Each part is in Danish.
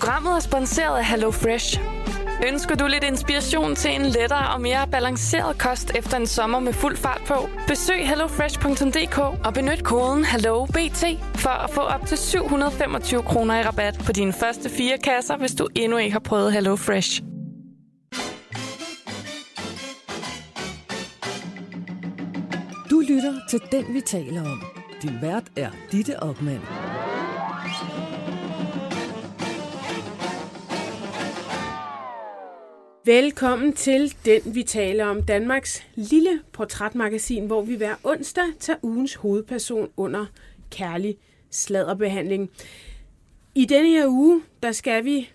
Programmet er sponsoreret af HelloFresh. Ønsker du lidt inspiration til en lettere og mere balanceret kost efter en sommer med fuld fart på? Besøg hellofresh.dk og benyt koden HelloBT for at få op til 725 kroner i rabat på dine første fire kasser, hvis du endnu ikke har prøvet HelloFresh. Du lytter til Den, vi taler om. Din vært er Ditte Aukmann. Velkommen til Den, vi taler om, Danmarks lille portrætmagasin, hvor vi hver onsdag tager ugens hovedperson under kærlig sladderbehandling. I denne her uge, der skal vi,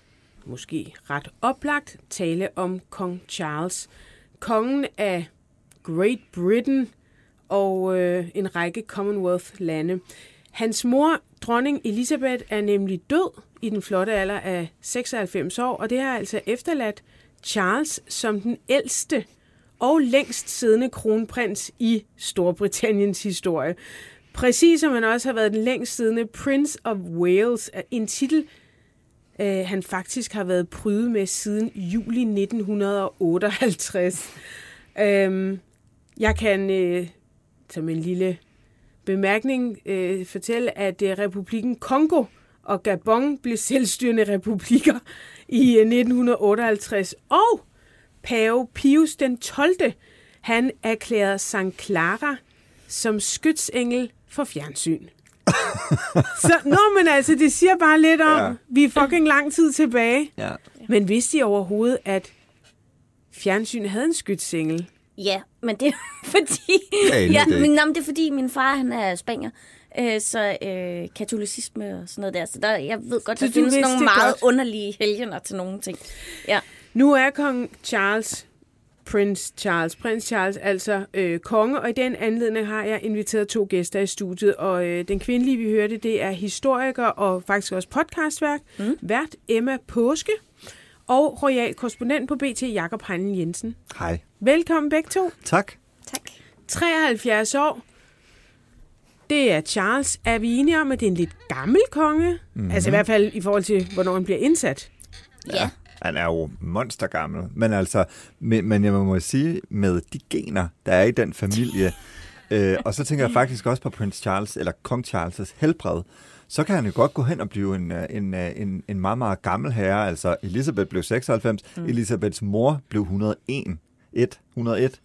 måske ret oplagt, tale om kong Charles. Kongen af Great Britain og øh, en række Commonwealth-lande. Hans mor, dronning Elizabeth, er nemlig død i den flotte alder af 96 år, og det har altså efterladt Charles som den ældste og længst siddende kronprins i Storbritanniens historie. Præcis som han også har været den længst siddende Prince of Wales, en titel, øh, han faktisk har været prydet med siden juli 1958. Øhm, jeg kan øh, som en lille bemærkning øh, fortælle, at øh, republikken Kongo og Gabon blev selvstyrende republikker i 1958. Og pave Pius den 12. han erklærede St. Clara som skytsengel for fjernsyn. Så, nå, men altså, det siger bare lidt om, ja. vi er fucking lang tid tilbage. Ja. Men vidste I overhovedet, at fjernsynet havde en skytsengel? Ja, men det er fordi... Ja, ja, det. men, nå, men det er fordi, min far han er spanier. Øh, så øh, katolicisme og sådan noget der. Så der, jeg ved godt, Så der du findes nogle meget godt? underlige helgener til nogle ting. Ja. Nu er kong Charles, prins Charles, prins Charles, altså øh, konge, og i den anledning har jeg inviteret to gæster i studiet, og øh, den kvindelige, vi hørte, det er historiker og faktisk også podcastværk, mm. vært Emma Påske, og royal korrespondent på BT, Jakob Heinlen Jensen. Hej. Velkommen begge to. Tak. Tak. 73 år. Det er Charles. Er vi enige om, at det er en lidt gammel konge? Mhm. Mm-hmm. Altså i hvert fald i forhold til, hvornår han bliver indsat. Ja. Han er jo monstergammel. Men altså, men, men jeg må sige, med de gener, der er i den familie, øh, og så tænker jeg faktisk også på prins Charles, eller kong Charles' helbred, så kan han jo godt gå hen og blive en, øh, en, øh, en, en meget, meget gammel herre. Altså, Elisabeth blev 96, mm. Elisabeths mor blev 101. 1, 101.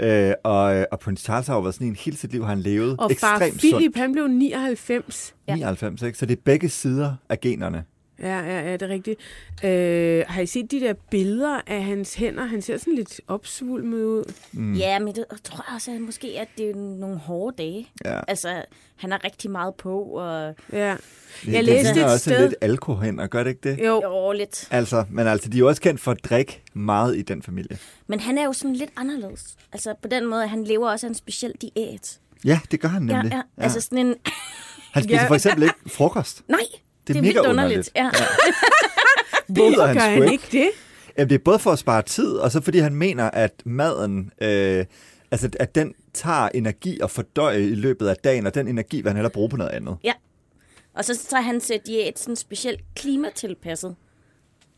Øh, og, øh, og prins Charles har jo været sådan en hele sit liv, har han levet Og far ekstremt Philip, sundt. han blev 99. Ja. 99, ikke? Så det er begge sider af generne. Ja, ja, ja, det er rigtigt. Øh, har I set de der billeder af hans hænder? Han ser sådan lidt opsvulmet ud. Mm. Ja, men det, jeg tror også, at måske at det er nogle hårde dage. Ja. Altså, han har rigtig meget på, og Ja. Det, Jeg det læste ligner et også sted- lidt alkohol gør det ikke det? Jo, jo, lidt. Altså, men altså, de er jo også kendt for at drikke meget i den familie. Men han er jo sådan lidt anderledes. Altså, på den måde, han lever også af en speciel diæt. Ja, det gør han Ja, nemlig. ja. Altså sådan en... Han spiser Ja. for eksempel ikke frokost. Nej, Det er det er mega vildt underligt. underligt. Ja. hvorfor han gør han ikke. det? Jamen, det er både for at spare tid, og så fordi han mener, at maden, øh, altså at den tager energi og fordøje i løbet af dagen, og den energi vil han hellere bruge på noget andet. ja. Og så tager hans diæt sådan specielt klimatilpasset.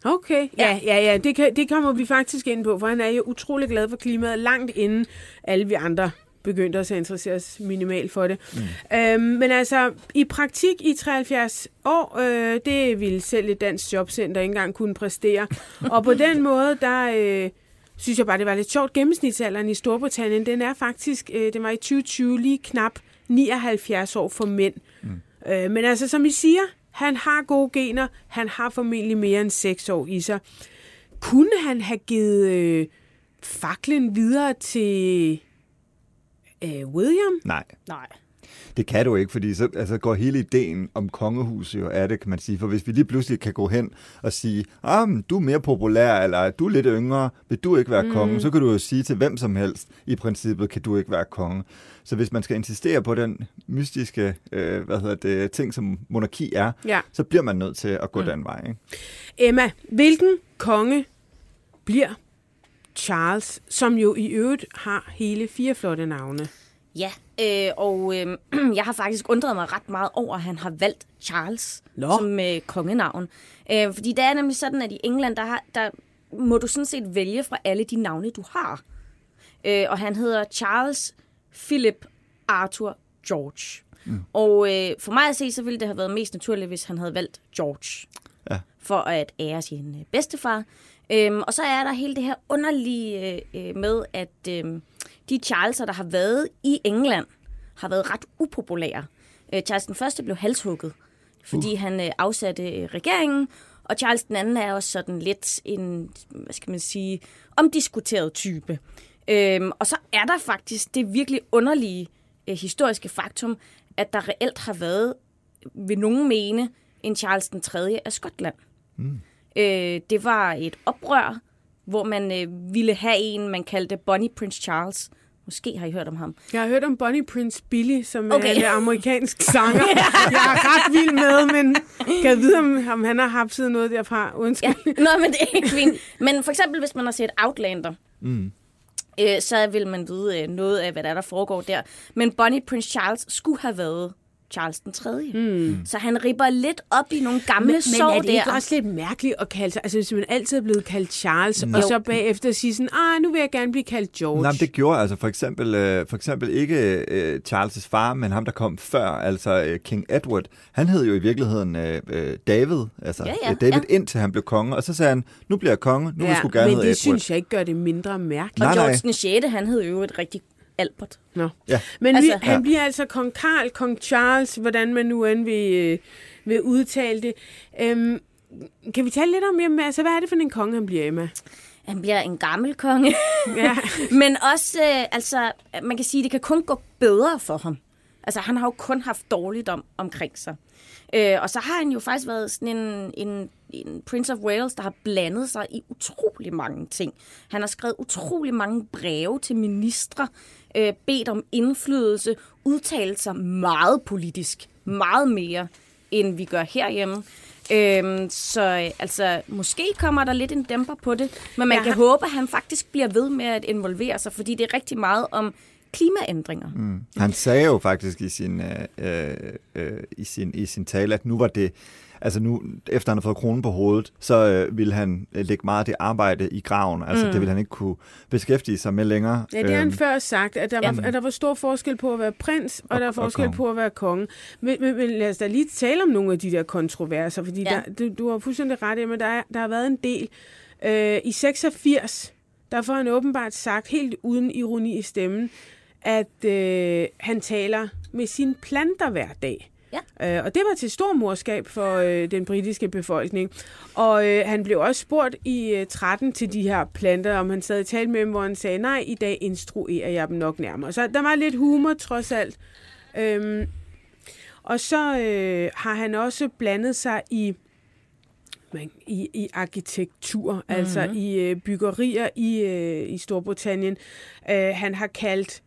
Okay, ja, ja, ja. Det, kan, det kommer vi faktisk ind på, for han er jo utrolig glad for klimaet, langt inden alle vi andre begyndte også at interessere os minimalt for det. Mm. Øhm, men altså, i praktik i 73 år, øh, det ville selv et dansk jobcenter ikke engang kunne præstere. Og på den måde, der øh, synes jeg bare, det var lidt sjovt. Gennemsnitsalderen i Storbritannien, den er faktisk, øh, den var i 2020 lige knap 79 år for mænd. Mm. Øh, men altså, som I siger, han har gode gener. Han har formentlig mere end 6 år i sig. Kunne han have givet øh, faklen videre til øh, William? Nej, Nej. det kan du ikke, fordi så altså, går hele ideen om kongehuset jo af det, kan man sige. For hvis vi lige pludselig kan gå hen og sige, ah, men du er mere populær, eller du er lidt yngre, vil du ikke være mm. konge, så kan du jo sige til hvem som helst, i princippet kan du ikke være konge. Så hvis man skal insistere på den mystiske øh, hvad hedder det, ting, som monarki er, Ja. så bliver man nødt til at gå mm. den vej. Ikke? Emma, hvilken konge bliver Charles, som jo i øvrigt har hele fire flotte navne? Ja, øh, og øh, jeg har faktisk undret mig ret meget over, at han har valgt Charles Nå. som øh, kongenavn. Øh, fordi det er nemlig sådan, at i England, der, har, der må du sådan set vælge fra alle de navne, du har. Øh, og han hedder Charles Philip Arthur George. Mm. Og øh, for mig at se, så ville det have været mest naturligt, hvis han havde valgt George. Ja. For at ære sin øh, bedstefar. Øhm, og så er der hele det her underlige øh, øh, med, at øh, de Charleser, der har været i England, har været ret upopulære. Øh, Charles den første blev halshugget, fordi uh. han øh, afsatte øh, regeringen, og Charles den anden er også sådan lidt en, hvad skal man sige, omdiskuteret type. Øhm, og så er der faktisk det virkelig underlige øh, historiske faktum, at der reelt har været, vil nogen mene, en Charles den 3. af Skotland. Mm. Øh, det var et oprør, hvor man øh, ville have en, man kaldte Bonnie Prince Charles. Måske har I hørt om ham. Jeg har hørt om Bonnie Prince Billy, som Okay. okay. er en amerikansk sanger. jeg er ret vild med, men kan jeg vide, om, om han har hapset noget derfra? Undskyld. Ja, nå, men det er ikke fint. Men for eksempel, hvis man har set Outlander, mm. øh, så vil man vide øh, noget af, hvad der, er, der foregår der. Men Bonnie Prince Charles skulle have været Charles den 3. Mm. Så han ripper lidt op i nogle gamle Men, men sår er det der. ikke også lidt mærkeligt at kalde sig, altså hvis man altid er blevet kaldt Charles, og Jo. så bagefter sige sådan, ah, nu vil jeg gerne blive kaldt George. Nej, men det gjorde altså for eksempel, øh, for eksempel ikke øh, Charles' far, men ham, der kom før, altså øh, King Edward. Han hed jo i virkeligheden øh, øh, David, altså Ja, ja, øh, David ja. indtil han blev konge, og så sagde han, nu bliver jeg konge, nu vil jeg sgu gerne men hedde det Edward. synes jeg ikke gør det mindre mærkeligt. Og Nej, George nej. den 6. han hed jo et rigtig Albert. Nå. Ja. Men Altså- vi, han Ja. bliver altså kong Karl, kong Charles, hvordan man nu end vil, øh, vil udtale det. Øhm, kan vi tale lidt om, jamen, altså, hvad er det for en konge, han bliver, Emma? Han bliver en gammel konge. Ja. Men også, øh, altså, man kan sige, det kan kun gå bedre for ham. Altså, han har jo kun haft dårligt om, omkring sig. Øh, og så har han jo faktisk været sådan en, en, en Prince of Wales, der har blandet sig i utrolig mange ting. Han har skrevet utrolig mange breve til ministre, øh, bedt om indflydelse, udtalt sig meget politisk. Meget mere, end vi gør herhjemme. Øhm, så øh, altså, måske kommer der lidt en dæmper på det, men man Jeg kan håbe, at han faktisk bliver ved med at involvere sig, fordi det er rigtig meget om klimaændringer. Mm. Han sagde jo faktisk i sin, øh, øh, i sin, i sin tale, at nu var det, altså nu, efter han har fået kronen på hovedet, så øh, ville han øh, lægge meget af det arbejde i graven. Altså mm. det ville han ikke kunne beskæftige sig med længere. Ja, det har han Øhm, før sagt, at der var, at der var stor forskel på at være prins, og, Og- der er og forskel på at være konge. Men, men, men lad os da lige tale om nogle af de der kontroverser, fordi Ja. der, du, du har fuldstændig ret i, men der, er, der har været en del. Øh, I 86, der får han åbenbart sagt, helt uden ironi i stemmen, at øh, han taler med sine planter hver dag. Ja. Øh, og det var til stor morskab for øh, den britiske befolkning. Og øh, han blev også spurgt i øh, 13 til de her planter, om han sad og talte med dem, hvor han sagde, nej, i dag instruerer jeg dem nok nærmere. Så der var lidt humor trods alt. Øhm, og så øh, har han også blandet sig i man, i, i arkitektur, mm-hmm. altså i øh, byggerier i, øh, i Storbritannien. Øh, han har kaldt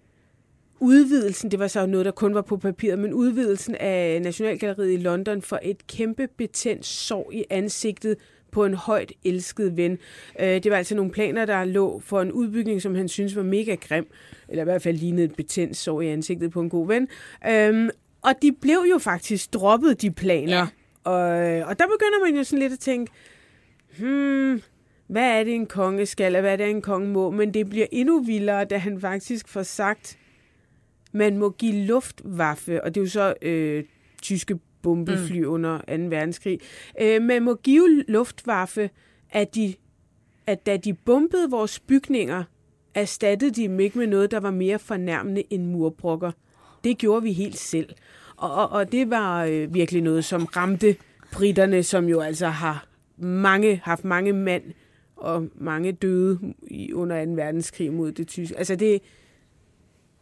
udvidelsen, det var så noget, der kun var på papiret, men udvidelsen af Nationalgalleriet i London for et kæmpe betændt sår i ansigtet på en højt elsket ven. Øh, det var altså nogle planer, der lå for en udbygning, som han synes var mega grim, eller i hvert fald lignede et betændt sår i ansigtet på en god ven. Øhm, og de blev jo faktisk droppet, de planer. Ja. Og, og der begynder man jo sådan lidt at tænke, hmm, hvad er det en konge skal, og hvad er det en konge må? Men det bliver endnu vildere, da han faktisk får sagt, man må give luftvaffe, og det er jo så øh, tyske bombefly mm. under 2. verdenskrig. Øh, man må give luftvaffe, at, de, at da de bombede vores bygninger, erstattede de dem ikke med noget, der var mere fornærmende end murbrokker. Det gjorde vi helt selv. Og, og, og det var øh, virkelig noget, som ramte britterne, som jo altså har mange, haft mange mand og mange døde i, under 2. verdenskrig mod det tyske. Altså det,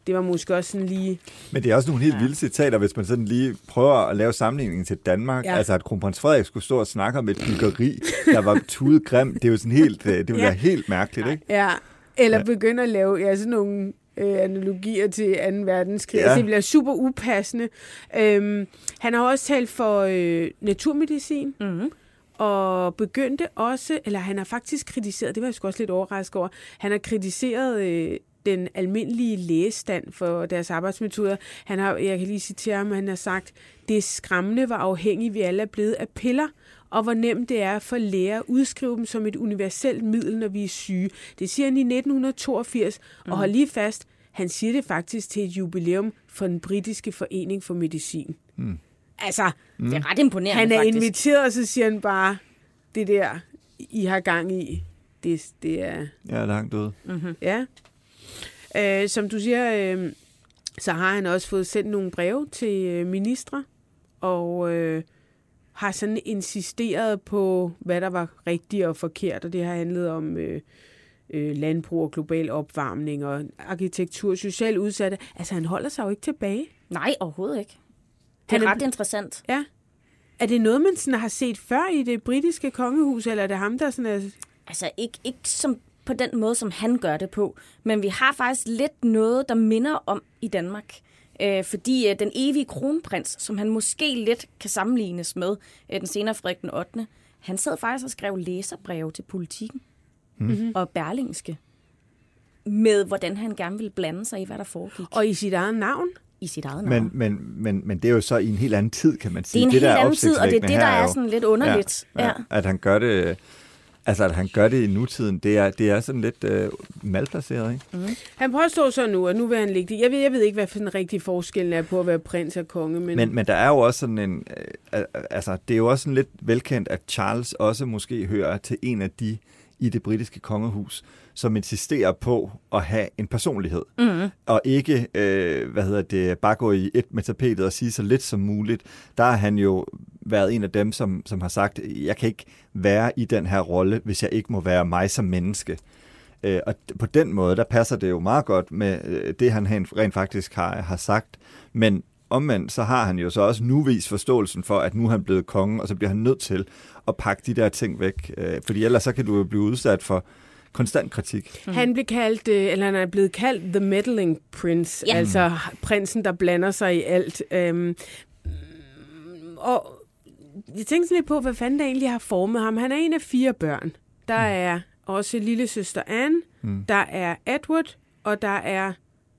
det var måske også sådan lige... Men det er også nogle helt ja. vilde citater, hvis man sådan lige prøver at lave sammenligningen til Danmark. Ja. Altså, at kronprins Frederik skulle stå og snakke om et byggeri, der var tudet grim. Det er jo sådan helt, øh, det ville Ja. være helt mærkeligt, ikke? Ja, eller Ja. begynde at lave ja, sådan nogle øh, analogier til 2. verdenskrig. Ja. Ja. Altså, det bliver super upassende. Øhm, han har også talt for øh, naturmedicin, Mm-hmm. og begyndte også, eller han har faktisk kritiseret, det var jeg sgu også lidt overrasket over, han har kritiseret øh, den almindelige lægestand for deres arbejdsmetoder. Han har, jeg kan lige citere ham, han har sagt, det er skræmmende, hvor afhængige vi alle er blevet af piller, og hvor nemt det er for læger at udskrive dem som et universelt middel, når vi er syge. Det siger han i 1982, mm. og hold lige fast, han siger det faktisk til et jubilæum for den britiske forening for medicin. Mm. Altså, mm. det er ret imponerende han er faktisk. inviteret, og så siger han bare, det der, I har gang i, det, det er... Ja, langt ud. Mm-hmm. Ja. Øh, som du siger, øh, så har han også fået sendt nogle breve til øh, ministre, og øh, har sådan insisteret på, hvad der var rigtigt og forkert, og det har handlet om øh, øh, landbrug og global opvarmning og arkitektur, socialt udsatte. Altså, han holder sig jo ikke tilbage. Nej, overhovedet ikke. Det er, Han er- ret interessant. Ja. Er det noget, man sådan har set før i det britiske kongehus, eller er det ham, der sådan er... Altså ikke, ikke som på den måde, som han gør det på, men vi har faktisk lidt noget, der minder om i Danmark. Øh, fordi øh, den evige kronprins, som han måske lidt kan sammenlignes med, øh, den senere Frederik den 8., han sad faktisk og skrev læserbreve til politikken mm-hmm. og berlingske med, hvordan han gerne ville blande sig i, hvad der foregik Og i sit eget navn? i sit eget navn. Men, men, men, men det er jo så i en helt anden tid, kan man det sige. er en helt der anden tid, og det er det, der er jo- sådan lidt underligt. Ja, ja, At han gør det... Altså, at han gør det i nutiden, det er, det er sådan lidt øh, malplaceret, ikke? Mm. Han påstår så nu, at nu vil han ligge det. Jeg ved, jeg ved ikke, hvad for den rigtige forskel er på at være prins og konge, men, Men, men der er jo også sådan en... Øh, altså, det er jo også sådan lidt velkendt, at Charles også måske hører til en af de i det britiske kongehus, som insisterer på at have en personlighed. Mm. Og ikke, øh, hvad hedder det, bare gå i et med tapetet og sige så lidt som muligt. Der har han jo været en af dem, som, som har sagt, jeg kan ikke være i den her rolle, hvis jeg ikke må være mig som menneske. Øh, og på den måde, der passer det jo meget godt med øh, det, han rent faktisk har, har sagt. Men omvendt, så har han jo så også nu vist forståelsen for, at nu er han blevet konge, og så bliver han nødt til at pakke de der ting væk. Øh, fordi ellers så kan du jo blive udsat for konstant kritik. mm. han blev kaldt, øh, eller han er blevet kaldt The Meddling Prince, Ja. altså prinsen, der blander sig i alt. Øhm, og jeg tænkte sådan lidt på, hvad fanden der egentlig har formet ham. Han er en af fire børn. Der er også lille søster Anne, mm. der er Edward, og der er, nu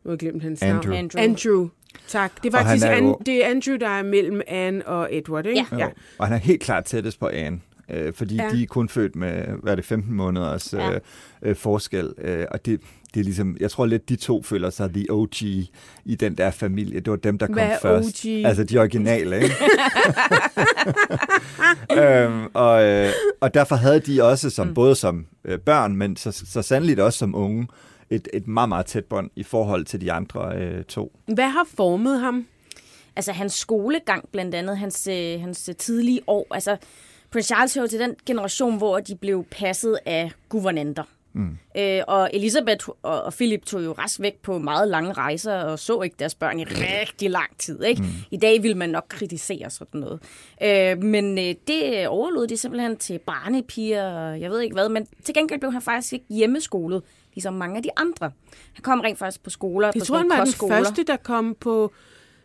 har jeg glemt hans navn. Andrew. Andrew. Andrew. Tak. Det er Og faktisk er An, jo- det er Andrew, der er mellem Anne og Edward, ikke? Ja. ja. Og han er helt klart tættest på Anne, øh, fordi ja. De er kun født med, hvad er det, 15 måneders Ja. øh, øh, forskel. Øh, og det, det er ligesom, jeg tror lidt, de to føler sig the OG i den der familie. Det var dem, der kom Hvad først. OG? Altså de originale, ikke? øhm, og, øh, og derfor havde de også, som, mm. både som øh, børn, men så, så sandelig også som unge, et, et meget, meget tæt bånd i forhold til de andre øh, to. Hvad har formet ham? altså hans skolegang blandt andet, hans, øh, hans tidlige år. Altså, Prince Charles hører til den generation, hvor de blev passet af guvernanter. Mm. Øh, og Elisabeth og, og Philip tog jo rest væk på meget lange rejser og så ikke deres børn i rigtig lang tid. Ikke? Mm. I dag vil man nok kritisere sådan noget. Øh, men øh, det overlod de simpelthen til barnepiger og jeg ved ikke hvad. Men til gengæld blev han faktisk ikke hjemmeskolet, ligesom mange af de andre. Han kom rent faktisk på skoler, Jeg på tror, han var den første, der kom på,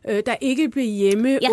øh, der ikke blev hjemme Ja.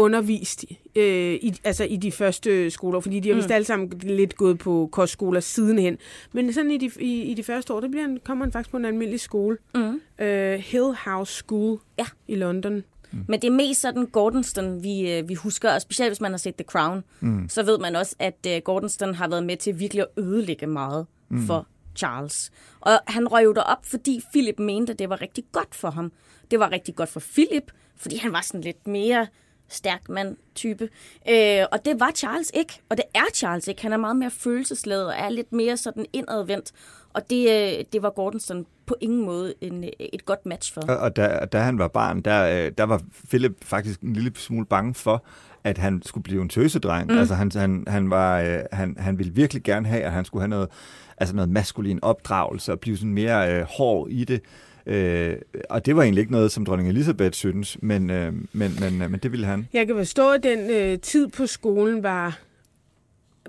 øh, i, altså i de første skoler, fordi de har vist alle sammen lidt gået på kostskoler sidenhen. Men sådan i de, i, i de første år, der bliver han, kommer han faktisk på en almindelig skole. Mm. Øh, Hill House School Ja. i London. Men det er mest sådan Gordonston, vi, øh, vi husker, og specielt hvis man har set The Crown, mm. så ved man også, at uh, Gordonston har været med til virkelig at ødelægge meget mm. for Charles. Og han røg jo derop, fordi Philip mente, at det var rigtig godt for ham. Det var rigtig godt for Philip, fordi han var sådan lidt mere stærk mand-type. Øh, og det var Charles ikke, og det er Charles ikke. Han er meget mere følelsesladet og er lidt mere sådan indadvendt. Og det, øh, det var Gordonston på ingen måde en, et godt match for. Og, og da, da han var barn, der, øh, der var Philip faktisk en lille smule bange for, at han skulle blive en tøsedreng. Mm. Altså han, han, han, var, øh, han, han ville virkelig gerne have, at han skulle have noget, altså noget maskulin opdragelse og blive sådan mere øh, hård i det. Øh, og det var egentlig ikke noget, som dronning Elisabeth synes, men, øh, men, men, øh, men det ville han. Jeg kan forstå, at den øh, tid på skolen var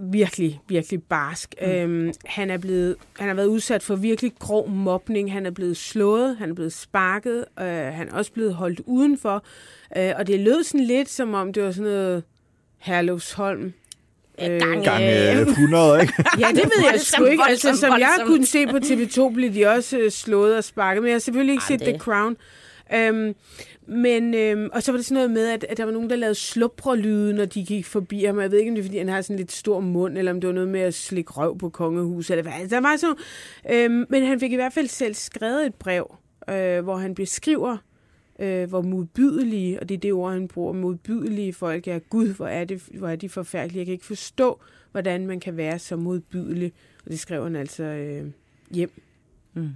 virkelig, virkelig barsk. Mm. Øhm, han, er blevet, han har været udsat for virkelig grov mobning. Han er blevet slået, han er blevet sparket, øh, han er også blevet holdt udenfor. Øh, og det lød sådan lidt, som om det var sådan noget Herlufsholm Øh, gang, Gange 100, ikke? Ja, det ved jeg sgu ikke. Altså, som jeg kunne se på TV2, blev de også øh, slået og sparket. Men jeg har selvfølgelig ikke Ej, set The det- Crown. Øhm, men, øhm, og så var det sådan noget med, at, at der var nogen, der lavede slubrelyde, når de gik forbi ham. Jeg ved ikke, om det er, fordi han har sådan lidt stor mund, eller om det var noget med at slikke røv på kongehuset. Eller hvad. Der var sådan, øhm, men han fik i hvert fald selv skrevet et brev, øh, hvor han beskriver, øh, hvor modbydelige, og det er det ord, han bruger, modbydelige folk er. Gud, hvor er, det, hvor er de forfærdelige. Jeg kan ikke forstå, hvordan man kan være så modbydelig. Og det skrev han altså øh, hjem. Mm.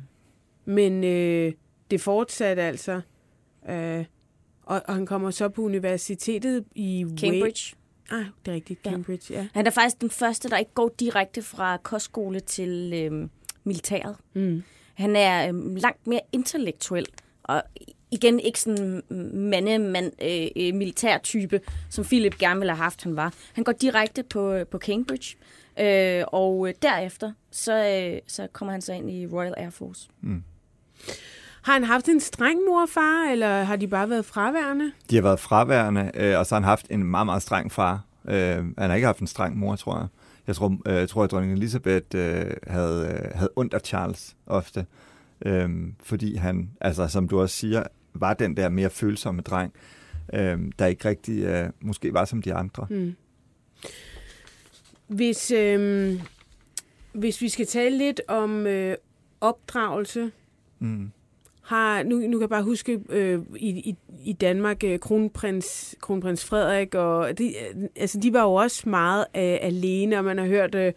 Men øh, det fortsatte altså. Øh, og, og han kommer så på universitetet i Cambridge. Ah, det er rigtigt, Ja. Cambridge, ja. Han er faktisk den første, der ikke går direkte fra kostskole til øhm, militæret. Mm. Han er øhm, langt mere intellektuel, og igen ikke sådan mande mand øh, øh, militærtype, som Philip gerne ville have haft, han var. Han går direkte på, øh, på Cambridge, øh, og øh, derefter så, øh, så kommer han så ind i Royal Air Force. Har han haft en streng mor og far, eller har de bare været fraværende? De har været fraværende, øh, og så har han haft en meget, meget streng far. Øh, han har ikke haft en streng mor, tror jeg. Jeg tror, øh, jeg tror at dronning Elisabeth øh, havde, øh, havde ondt af Charles ofte. Øh, fordi han, altså som du også siger, var den der mere følsomme dreng, øh, der ikke rigtig øh, måske var som de andre. Mm. Hvis, øh, hvis vi skal tale lidt om øh, opdragelse, Mm. har, nu, nu kan jeg bare huske øh, i, i, i Danmark, øh, kronprins, kronprins Frederik, og de, øh, altså, de var jo også meget øh, alene, og man har hørt øh,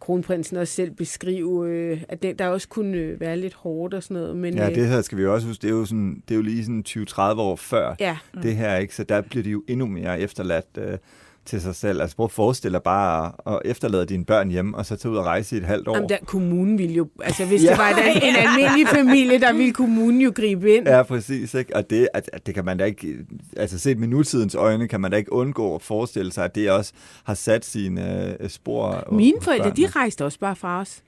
kronprinsen også selv beskrive, øh, at det, der også kunne øh, være lidt hårdt og sådan noget. Men, Ja, øh, det her skal vi også huske, det er jo, sådan, det er jo lige sådan 20-30 år før ja, mm. det her, ikke? Så der bliver de jo endnu mere efterladt øh, til sig selv. Altså prøv at forestille dig bare at, efterlade dine børn hjemme, og så tage ud og rejse i et halvt år. Jamen, der, kommunen ville jo, altså hvis Ja. det var en, en almindelig familie, der ville kommunen jo gribe ind. Ja, præcis. Ikke? Og det, at, at det kan man da ikke, altså set med nutidens øjne, kan man da ikke undgå at forestille sig, at det også har sat sine øh, spor. Mine forældre, de børnene. rejste også bare fra os.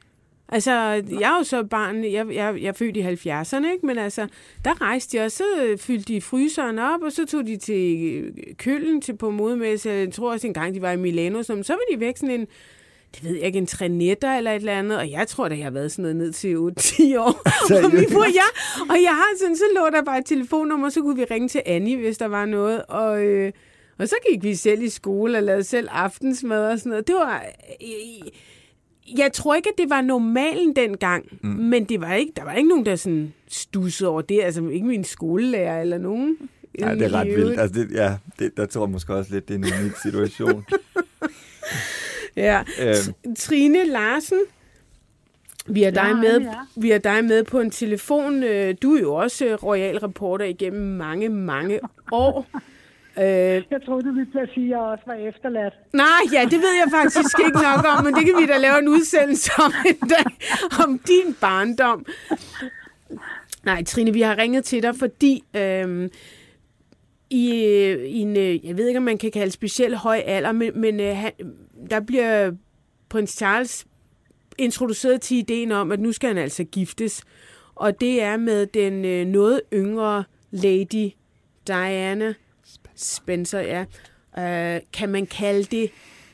Altså, jeg er jo så barn, jeg, jeg, jeg er født i 70'erne, ikke? men altså, der rejste de også, så fyldte de fryseren op, og så tog de til øh, Køln til på modemesse. Jeg tror også engang, de var i Milano, så, så var de væk sådan en, det ved jeg ikke, en tre netter eller et eller andet, og jeg tror, at jeg har været sådan noget ned til 8-10 år. og, min mor, ja, og jeg har sådan, så lå der bare et telefonnummer, så kunne vi ringe til Annie, hvis der var noget, og... Øh, og så gik vi selv i skole og lavede selv aftensmad og sådan noget. Det var... øh, Jeg tror ikke, at det var normalen dengang, mm. men det var ikke, der var ikke nogen, der sådan stussede over det. Altså ikke min skolelærer eller nogen. Ja, det er ret vildt. Altså, det, ja, det, der tror jeg måske også lidt, det er en unik situation. Ja. Øhm. Trine Larsen, vi har, dig Ja, med, ja. vi har dig med på en telefon. Øh, Du er jo også øh, royal reporter igennem mange, mange år. Øh, Jeg troede, du ville at sige, at jeg også var efterladt. nej, ja, det ved jeg faktisk ikke nok om, men det kan vi da lave en udsendelse om en dag, om din barndom. Nej, Trine, vi har ringet til dig, fordi øhm, i, øh, i en, øh, jeg ved ikke, om man kan kalde speciel høj alder, men, men øh, han, der bliver prins Charles introduceret til ideen om, at nu skal han altså giftes. Og det er med den øh, noget yngre lady Diana Spencer, ja. Øh, kan man kalde det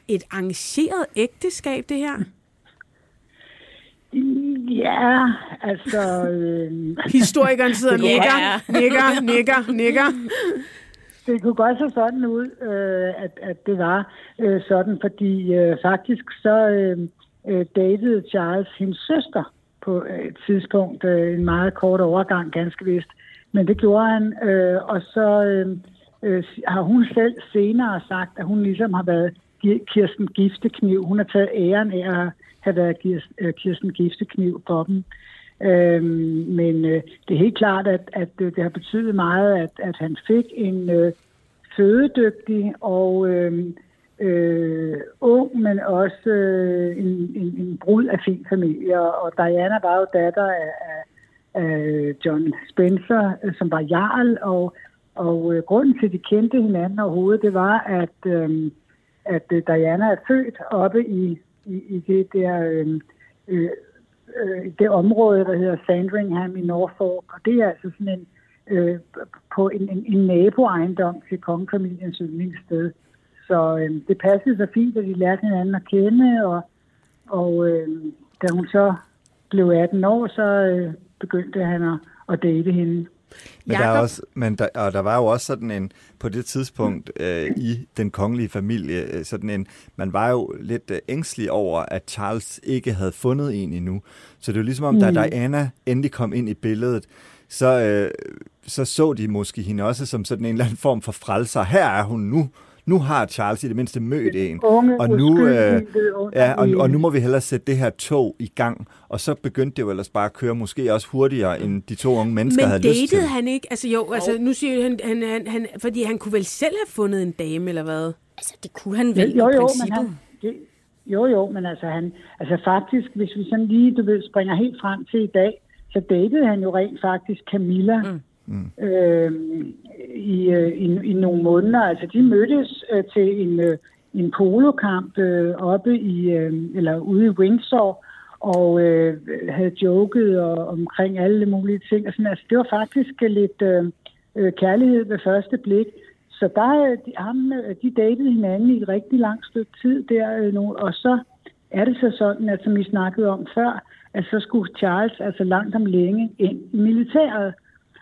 et arrangeret ægteskab, det her? Ja, altså... Øh, Historikeren sidder og Det går- nikker, nikker, nikker, nikker. det kunne godt se sådan ud, øh, at, at det var øh, sådan, fordi øh, faktisk så øh, øh, datede Charles hendes søster på et tidspunkt, øh, en meget kort overgang, ganske vist. Men det gjorde han, øh, og så øh, øh, har hun selv senere sagt, at hun ligesom har været Kirsten Giftekniv. Hun har taget æren af at have været øh, Kirsten Giftekniv for dem. Øhm, men øh, det er helt klart, at, at øh, det har betydet meget, at, at han fik en øh, fødedygtig og øh, øh, ung, men også øh, en, en, en brud af fin familie. Og Diana var jo datter af, af, af John Spencer, øh, som var jarl, og, og øh, grunden til, at de kendte hinanden overhovedet, det var, at, øhm, øh, at Diana er født oppe i, i, i det der... Øhm, øh, øh, det område, der hedder Sandringham i Norfolk, og det er altså sådan en, øh, på en, en, en naboejendom til kongefamiliens yndlingssted. Så øh, det passede så fint, at de lærte hinanden at kende, og, og øh, da hun så blev 18 år, så øh, begyndte han at, at date hende. Men, der, er også, men der, og der var jo også sådan en, på det tidspunkt øh, i den kongelige familie, øh, sådan en, man var jo lidt øh, ængstelig over, at Charles ikke havde fundet en endnu. Så det er jo ligesom om, da Diana endelig kom ind i billedet, så, øh, så så de måske hende også som sådan en eller anden form for frelser. Her er hun nu. Nu har Charles i det mindste mødt en. Og nu, øh, ja, og, og nu må vi hellere sætte det her tog i gang. Og så begyndte det jo ellers bare at køre måske også hurtigere, end de to unge mennesker Men havde lyst til. datede han ikke? Altså jo, altså nu siger han, han, han, han, fordi han kunne vel selv have fundet en dame, eller hvad? Altså, det kunne han vel jo, i jo, men princippet. han, det, jo, jo, men altså, han, altså faktisk, hvis vi sådan lige, du ved, springer helt frem til i dag, så datede han jo rent faktisk Camilla mm. øh, i, øh, i, i nogle måneder. Altså, de mødtes øh, til en, øh, en polokamp øh, oppe i, øh, eller ude i Windsor, og øh, havde joket og, omkring alle mulige ting. Og sådan, altså, det var faktisk lidt øh, øh kærlighed ved første blik. Så der, øh, de, ham, de datede hinanden i et rigtig langt stykke tid der øh, nu, og så er det så sådan, at som vi snakkede om før, at så skulle Charles altså langt om længe ind i militæret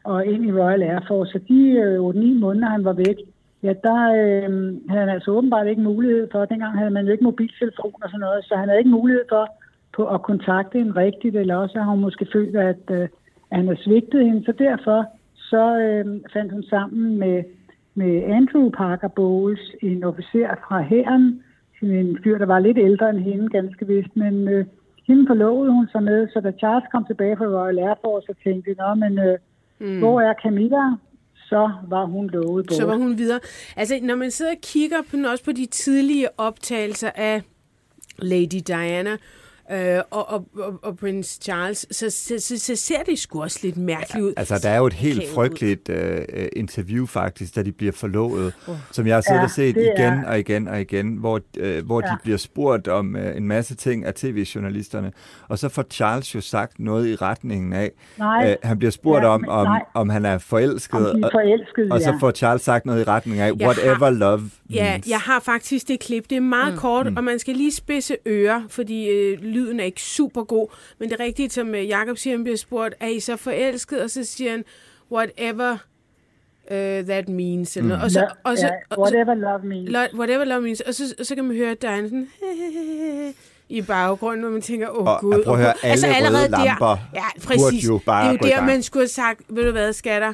og ind i Royal Air Force. Så de øh, 8-9 måneder, han var væk, ja, der øh, havde han altså åbenbart ikke mulighed for, dengang havde man jo ikke mobiltelefon og sådan noget, så han havde ikke mulighed for på at kontakte en rigtigt, eller også har hun måske følt, at, øh, at han har svigtet hende. Så derfor så øh, fandt hun sammen med, med Andrew Parker Bowles, en officer fra hæren, en fyr, der var lidt ældre end hende, ganske vist, men øh, hende forlovede hun sig med, så da Charles kom tilbage fra Royal Air Force, så tænkte de, men øh, mm. hvor er Camilla? Så var hun lovet bort. Så var hun videre. Altså, når man sidder og kigger på, også på de tidlige optagelser af Lady Diana øh, og, og, og, og Prince Charles, så, så, så, så ser det sgu også lidt mærkeligt ud. Altså, der er jo et helt frygteligt øh, øh, interview faktisk, da de bliver forlovet, oh. som jeg har siddet Ja, og set det igen er- og igen og igen, hvor, øh, hvor ja. de bliver spurgt om øh, en masse ting af tv-journalisterne. Og så får Charles jo sagt noget i retningen af, Nej. øh, han bliver spurgt Ja, om, om, nej. om han er forelsket, Om er og, forelskede, og så ja. får Charles sagt noget i retning af, Jeg whatever har- love Ja, means. jeg har faktisk det klip. Det er meget mm. kort, mm. og man skal lige spidse ører, fordi øh, lyden er ikke super god. Men det er rigtigt, som øh, Jacob siger, han bliver spurgt, er I så forelsket? Og så siger han, whatever uh, that means. Eller noget. Og så, og så, så, whatever love means. Lo- whatever love means. Og så, og så kan man høre, at der er en sådan i baggrunden, hvor man tænker, åh Og- gud. og prøv at høre, gud. alle røde lamper der, ja, præcis. burde jo bare det er jo der, man skulle have sagt, ved du hvad, skatter,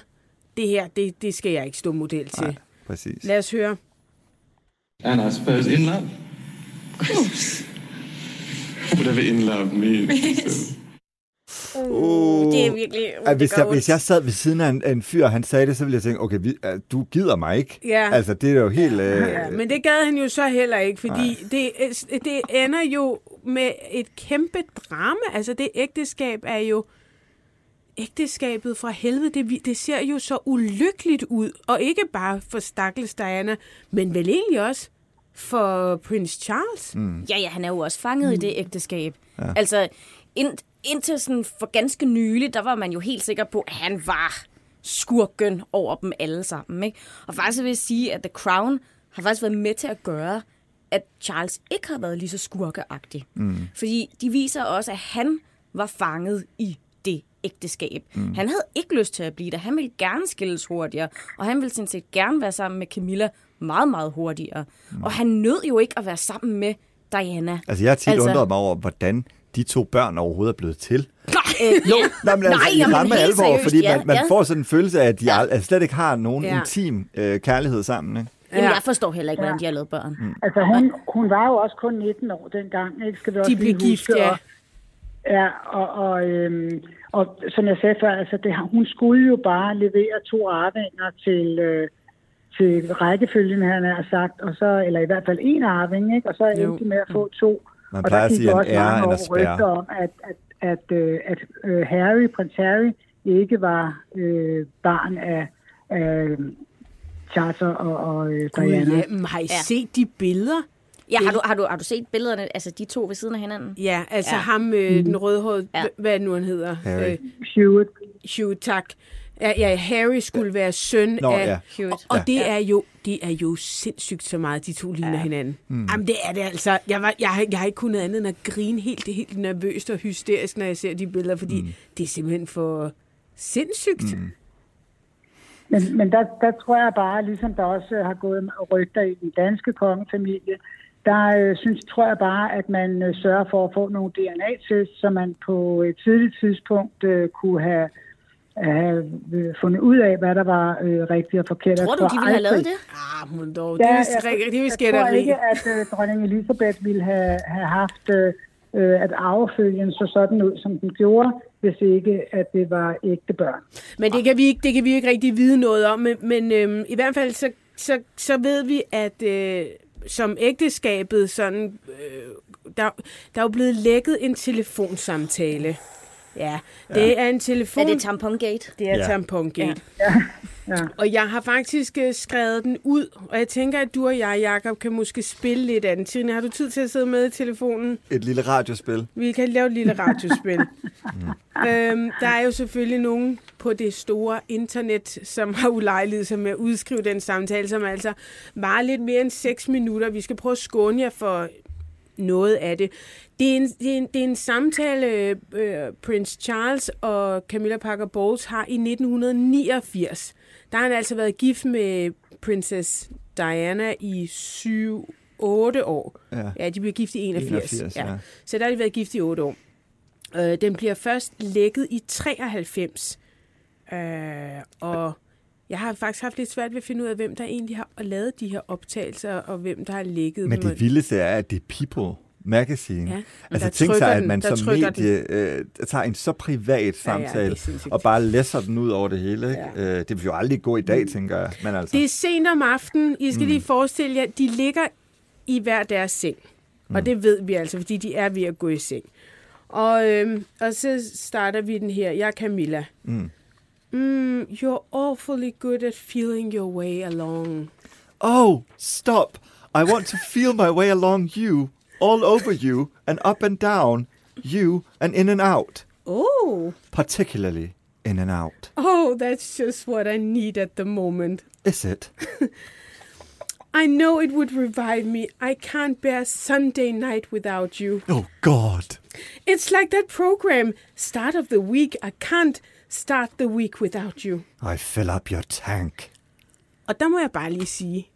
det her, det, det skal jeg ikke stå model til. Nej, præcis. Lad os høre. And I suppose in love. Whatever in love means. Uh, Det er virkelig... Uh, at det hvis, jeg, hvis jeg sad ved siden af en, af en fyr, og han sagde det, så ville jeg tænke, okay, vi, uh, du gider mig ikke. Ja. Altså, det er jo helt... Øh, Ja, men det gad han jo så heller ikke, fordi det, det ender jo med et kæmpe drama. Altså det ægteskab er jo ægteskabet fra helvede. Det, vi- det ser jo så ulykkeligt ud. Og ikke bare for stakkels Diana, men vel egentlig også for Prince Charles. Mm. Ja, ja, han er jo også fanget mm. i det ægteskab. Ja. Altså, ind, indtil sådan for ganske nylig, der var man jo helt sikker på, at han var skurken over dem alle sammen. Ikke? Og faktisk vil jeg sige, at The Crown har faktisk været med til at gøre, at Charles ikke har været lige så skurkeagtig. Mm. Fordi de viser også, at han var fanget i det ægteskab. Mm. Han havde ikke lyst til at blive der. Han ville gerne skilles hurtigere, og han ville sådan set gerne være sammen med Camilla meget, meget hurtigere. Mm. Og han nød jo ikke at være sammen med Diana. altså, jeg har tit Altså- undret mig over, hvordan de to børn overhovedet er blevet til. Øh, jo, Nej, men altså, Nej, i jamen, ramme alvor, seriøst, fordi ja, man, man ja. får sådan en følelse af, at de ja. altså, slet ikke har nogen Ja. ja. intim øh, kærlighed sammen. Ikke? Jamen, Ja. jeg forstår heller ikke, hvordan de har lavet børn. Mm. Altså, hun, hun var jo også kun 19 år dengang, ikke? Skal vi også De blev lige gift, huske, ja. Og, ja, og, og, øhm, og som jeg sagde før, altså, det, hun skulle jo bare levere to arvinger til, øh, til rækkefølgen, han har sagt, og så, eller i hvert fald en arving, ikke? og så endte de med at få to. Man og plejer der at gik sige, også mange år rygter om, at, at, at, øh, at øh, Harry, prins Harry, ikke var øh, barn af, af Charles og, og øh, Gud, Diana. ja, men har I Ja. set de billeder? Ja, har du, har, du, har du set billederne, altså de to ved siden af hinanden? Ja, altså Ja. ja. ham, øh, den rødhårede, Ja. ja. hvad nu han hedder? Harry. Øh, Hewitt. Hugh, tak. Ja, ja, Harry skulle være søn Nå, af... ja. Hewitt. Og det er jo det er jo sindssygt så meget, de to ligner ja. hinanden. Mm. Jamen, det er det altså. Jeg, var, jeg, har- jeg har ikke kunnet andet end at grine helt, helt nervøst og hysterisk, når jeg ser de billeder, fordi mm. det er simpelthen for sindssygt. Mm. Men, men der, der tror jeg bare, ligesom der også har gået rygter i den danske kongefamilie, der øh, synes, tror jeg bare, at man øh, sørger for at få nogle DNA-tests, så man på et tidligt tidspunkt øh, kunne have, have øh, fundet ud af, hvad der var øh, rigtigt og forkert. Tror du, tror de ville have lavet det? Ah, men dog, Ja, det er er vist jeg tror ikke, at øh, dronning Elisabeth ville have, have haft, øh, øh, at arvefølgen så sådan ud, som den gjorde, hvis ikke, at det var ægte børn. Men det kan vi ikke, det kan vi ikke rigtig vide noget om. Men, men øhm, i hvert fald så, så, så ved vi, at øh, som ægteskabet sådan, øh, der, der er jo blevet lækket en telefonsamtale. Ja, det er en telefon. Er det tampongate? Det er Ja. tampongate. Ja. Ja. Og jeg har faktisk øh, skrevet den ud, og jeg tænker, at du og jeg, Jacob, kan måske spille lidt af den. Trine, har du tid til at sidde med i telefonen? Et lille radiospil. Vi kan lave et lille radiospil. øhm, der er jo selvfølgelig nogen på det store internet, som har ulejliget sig med at udskrive den samtale, som altså var lidt mere end 6 minutter. Vi skal prøve at skåne jer for noget af det. Det er en, det er en, det er en samtale, øh, Prince Charles og Camilla Parker Bowles har i 1989. Der har han altså været gift med Princess Diana i 7 8 år. Ja. Ja, de blev gift i 81. 81, ja. Så der har de været gift i 8 år. Øh, den bliver først lækket i 93. Øh, og jeg har faktisk haft lidt svært ved at finde ud af, hvem der egentlig har lavet de her optagelser, og hvem der har lækket Men dem. det vildeste er, at det er People Magazine. Ja, men altså tænk sig, at den- man der som medie øh, tager en så privat Ja, ja, samtale er sindssygt. og bare læser den ud over det hele. Ikke? Øh, det vil jo aldrig gå i dag, tænker jeg. Men altså, Det er sent om aftenen. I skal mm. lige forestille jer, de ligger i hver deres seng. Mm. Og det ved vi altså, fordi de er ved at gå i seng. Og, øhm, og så starter vi den her. Jeg er Camilla. Mm. Mm, you're awfully good at feeling your way along. oh, stop. I want to feel my way along you, all over you, and up and down, you, and in and out. Oh, Particularly in and out. oh, that's just what I need at the moment. Is it? I know it would revive me. I can't bear Sunday night without you. Oh, God. It's like that program, Start of the Week. I can't start the week without you. I fill up your tank. Og der må jeg bare lige sige,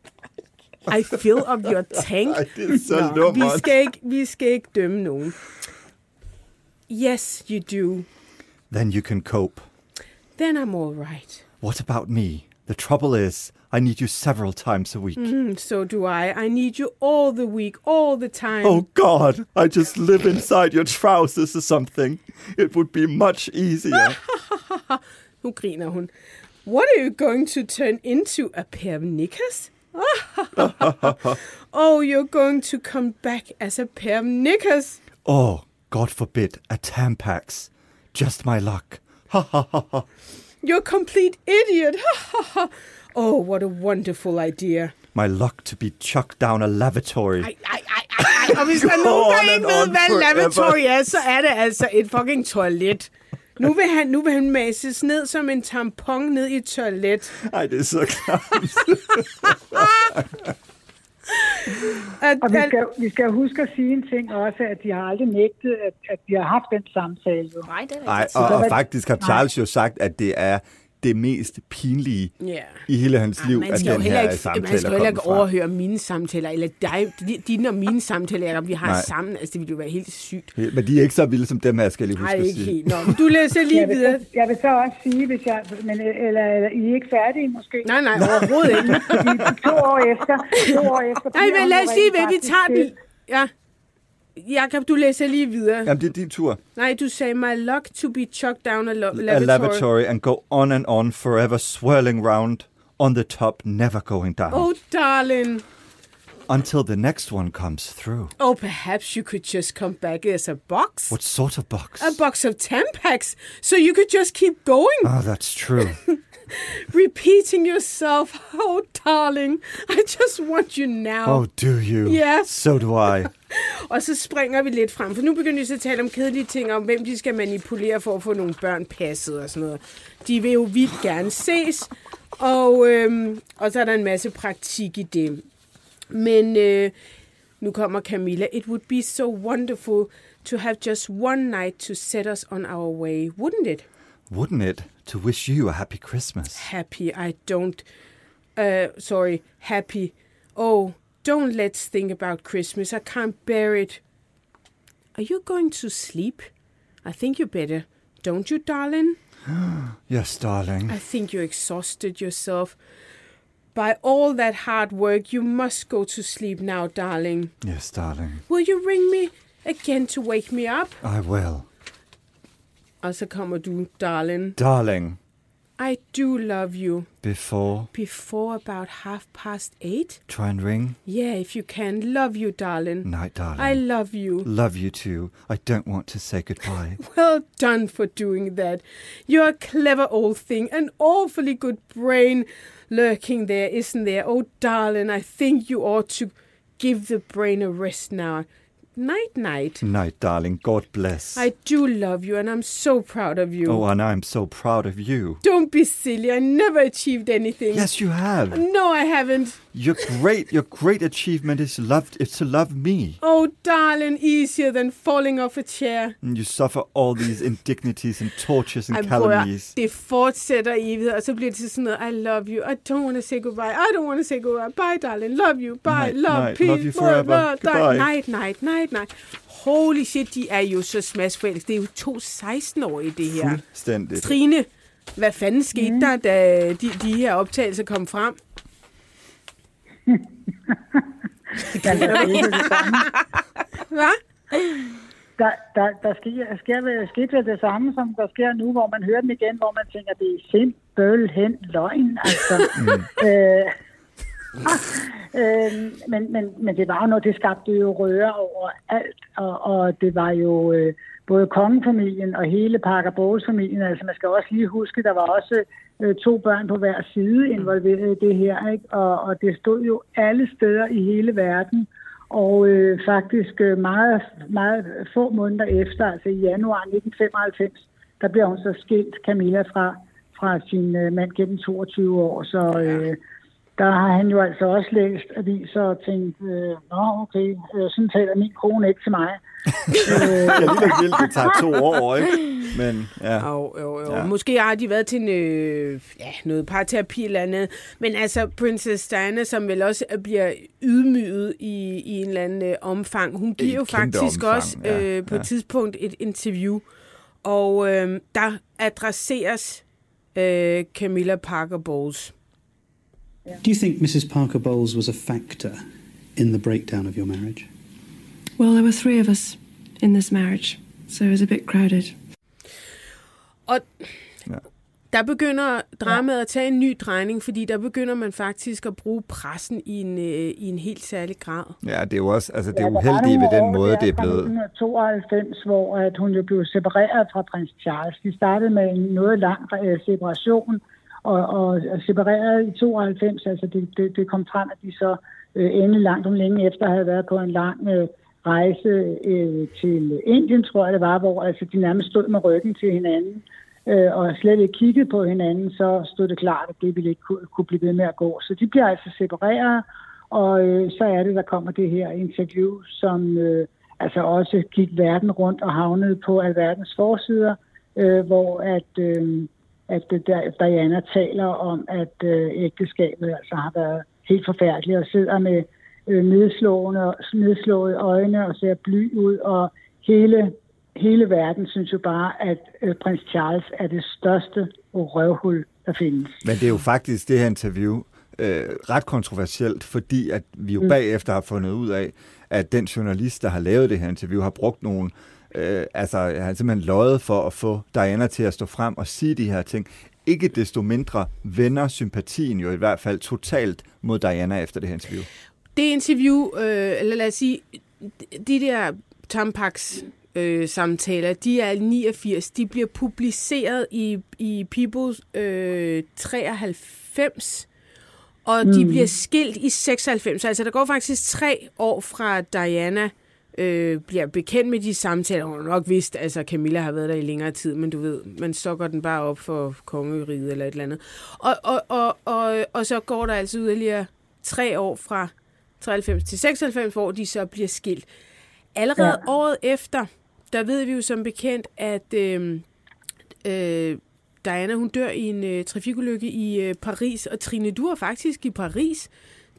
I fill up your tank. Ej, det er så Nå, vi, lummert. skal ikke, vi skal ikke dømme nogen. Yes, you do. Then you can cope. Then I'm all right. What about me? The trouble is, I need you several times a week. Mm, so do I. I need you all the week, all the time. Oh God, I just live inside your trousers or something. It would be much easier. Nu griner hun. What are you going to turn into? A pair of knickers? oh, you're going to come back as a pair of knickers. oh, God forbid, a Tampax. Just my luck. Ha ha ha ha. You're a complete idiot. oh, what a wonderful idea. My luck to be chucked down a lavatory. Ej, ej, ej, ej. Og hvis der er nogen, On der and ikke ved, hvad lavatory er, så er det altså et fucking toilet. Nu vil han, nu vil han mases ned som en tampon ned i et toilet. Ej, det er så klart. At, Og vi skal, vi skal huske at sige en ting også, at de har aldrig nægtet, at, at de har haft den samtale. Jo. Nej, det er Ej, og, og var- faktisk har Charles jo sagt, at det er det mest pinlige Ja. i hele hans liv, man at den heller her ikke, samtale man skal jo heller ikke fra. overhøre mine samtaler, eller dig, di- dine og mine samtaler, Jacob, vi har Nej. Sammen. Altså, det ville jo være helt sygt. Men de er ikke så vilde som dem her, skal jeg lige huske Nej, at ikke sige. helt. Nå, du læser lige Jeg vil, videre. jeg vil så også sige, hvis jeg, men, eller, eller I er ikke færdige måske? Nej, nej, overhovedet ikke. To år efter, to år efter Nej, men lad os rent hvad vi tager den. Ja. Jakob, du læser lige videre. Jamen, det er din tur. Nej, du sagde, my luck to be chucked down a, lo- A lavatory. lavatory and go on and on, forever swirling round, on the top, never going down. Oh, darling. until the next one comes through. Oh, perhaps you could just come back as a box. What sort of box? A box of Tampax, so you could just keep going, Oh, that's true. repeating yourself. Oh, darling, I just want you now. oh, do you? Yes. So do I. Og så springer vi lidt frem, for nu begynder vi så at tale om kedelige ting, om hvem de skal manipulere for at få nogle børn passet og sådan noget. De vil jo vildt gerne ses, og, øhm, og så er der en masse praktik i det. Men øh, nu kommer Camilla. It would be so wonderful to have just one night to set us on our way, wouldn't it? Wouldn't it? To wish you a happy Christmas. Happy, I don't. Uh, sorry, happy. Oh, don't let's think about Christmas. I can't bear it. Are you going to sleep? I think you better. Don't you, darling? Yes, darling. I think you're exhausted yourself. By all that hard work, you must go to sleep now, darling. Yes, darling. Will you ring me again to wake me up? I will. Og så kommer du, darling. Darling, I do love you. before, Before about half past eight? try and ring. Yeah, if you can. Love you, darling. Night, darling. I love you. Love you too. I don't want to say goodbye. Well done for doing that. You're a clever old thing, an awfully good brain lurking there, isn't there? Oh, darling, I think you ought to give the brain a rest now. Night, night. Night, darling. God bless. I do love you, and I'm so proud of you. Oh, and I'm so proud of you. Don't be silly. I never achieved anything. Yes, you have. No, I haven't. Your great, your great achievement is loved. Is to love me. Oh, darling, easier than falling off a chair. And you suffer all these indignities and tortures and Ej, calumnies. det fortsætter i evighed, og så bliver det til sådan noget, I love you, I don't want to say goodbye, I don't want to say goodbye, bye darling, love you, bye, Night, love, night, peace, love you forever, love, goodbye. Night, night, night, night. Holy shit, de er jo så smadsforelskede. Det er jo to 16-årige, det her. Fuldstændigt. Trine, hvad fanden skete mm. der, da de, de her optagelser kom frem? Men der skete det samme. Hvad? Der, der, der sker, sker, sker vel det samme, som der sker nu, hvor man hører dem igen, hvor man tænker, det er simpelthen løgn. Altså, øh, øh, men, men, men det var jo noget, det skabte jo røre over alt, og, og det var jo øh, både kongefamilien og hele Parker Bowles familien, altså man skal også lige huske, der var også øh, to børn på hver side involveret i det her, ikke? Og, og det stod jo alle steder i hele verden, og øh, faktisk øh, meget, meget få måneder efter, altså i januar 1995, der blev hun så skilt Camilla fra, fra sin øh, mand gennem 22 år. Så øh, der har han jo altså også læst aviser og tænkt, øh, nå okay, øh, sådan taler min kone ikke til mig. Det er alligevel vildt, det tager to år, ikke? Men ja. Jo, jo, jo. Ja. Ja. Måske har de været til en, øh, ja, noget parterapi eller andet. Men altså, Princess Diana, som vel også bliver ydmyget i, i en eller anden øh, omfang, hun giver jo et faktisk omfang, også ja, øh, på ja. et tidspunkt et interview, og øh, der adresseres øh, Camilla Parker Bowles. Do you think Mrs. Parker Bowles was a factor in the breakdown of your marriage? Well, there were three of us in this marriage, so it was a bit crowded. Og Ja. der begynder dramaet at tage en ny drejning, fordi der begynder man faktisk at bruge pressen i en, øh, i en helt særlig grad. ja, det er jo også, altså det er Ja, nogle ved den måde, det er blevet. 1992, hvor at hun jo blev separeret fra prins Charles. De startede med en noget lang øh, separation, og, og, separeret i 92, altså det, det, det kom frem, at de så øh, endelig langt om længe efter havde været på en lang øh, rejse øh, til Indien, tror jeg det var, hvor altså, de nærmest stod med ryggen til hinanden, øh, og slet ikke kiggede på hinanden, så stod det klart, at det ville ikke kunne, kunne blive ved med at gå. Så de bliver altså separeret, og øh, så er det, der kommer det her interview, som øh, altså også gik verden rundt og havnede på alverdens forsider, øh, hvor at, øh, at det der, Diana taler om, at øh, ægteskabet altså har været helt forfærdeligt og sidder med øh, nedslående, nedslåede øjne og ser bly ud, og hele, hele verden synes jo bare, at øh, prins Charles er det største røvhul, der findes. Men det er jo faktisk det her interview øh, ret kontroversielt, fordi at vi jo bagefter har fundet ud af, at den journalist, der har lavet det her interview, har brugt nogle øh, altså han har simpelthen løjet for at få Diana til at stå frem og sige de her ting. Ikke desto mindre vender sympatien jo i hvert fald totalt mod Diana efter det her interview. det interview, øh, eller lad os sige, de der Tampax øh, samtaler, de er 89, de bliver publiceret i, i People øh, 93, og mm. de bliver skilt i 96. Altså der går faktisk tre år fra Diana øh, bliver bekendt med de samtaler. Hun har nok vidst, altså Camilla har været der i længere tid, men du ved, man så den bare op for kongeriget eller et eller andet. Og, og, og, og, og så går der altså yderligere tre år fra 93 til 96, hvor de så bliver skilt. Allerede ja. året efter, der ved vi jo som bekendt, at øh, øh, Diana hun dør i en øh, trafikulykke i øh, Paris, og Trine, du var faktisk i Paris,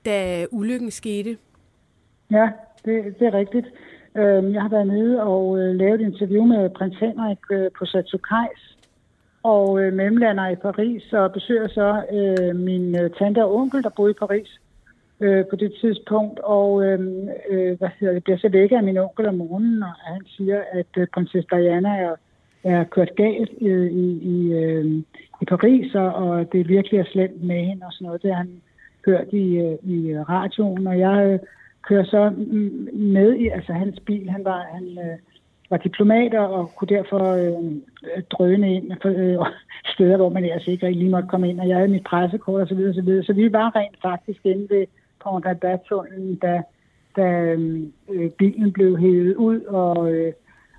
da ulykken skete. Ja, det, det er rigtigt. Øh, jeg har været nede og øh, lavet et interview med prins Henrik øh, på Chateau Kajs, og øh, mellemlander i Paris, og besøger så øh, min øh, tante og onkel, der boede i Paris øh, på det tidspunkt, og øh, øh, hvad hedder det, bliver så væk af min onkel om morgenen, og han siger, at øh, prinsesse Diana er, er kørt galt øh, i, i, øh, i Paris, og, og det virkelig er slemt med hende og sådan noget. Det har han hørt i, øh, i radioen, og jeg øh, kører så med i, altså hans bil, han var, han, øh, var diplomat og kunne derfor øh, drøne ind på øh, steder, hvor man altså ikke lige måtte komme ind, og jeg havde mit pressekort osv. Så, videre, så vi var rent faktisk inde ved Pont tunnelen da, da øh, øh, bilen blev hævet ud, og, øh,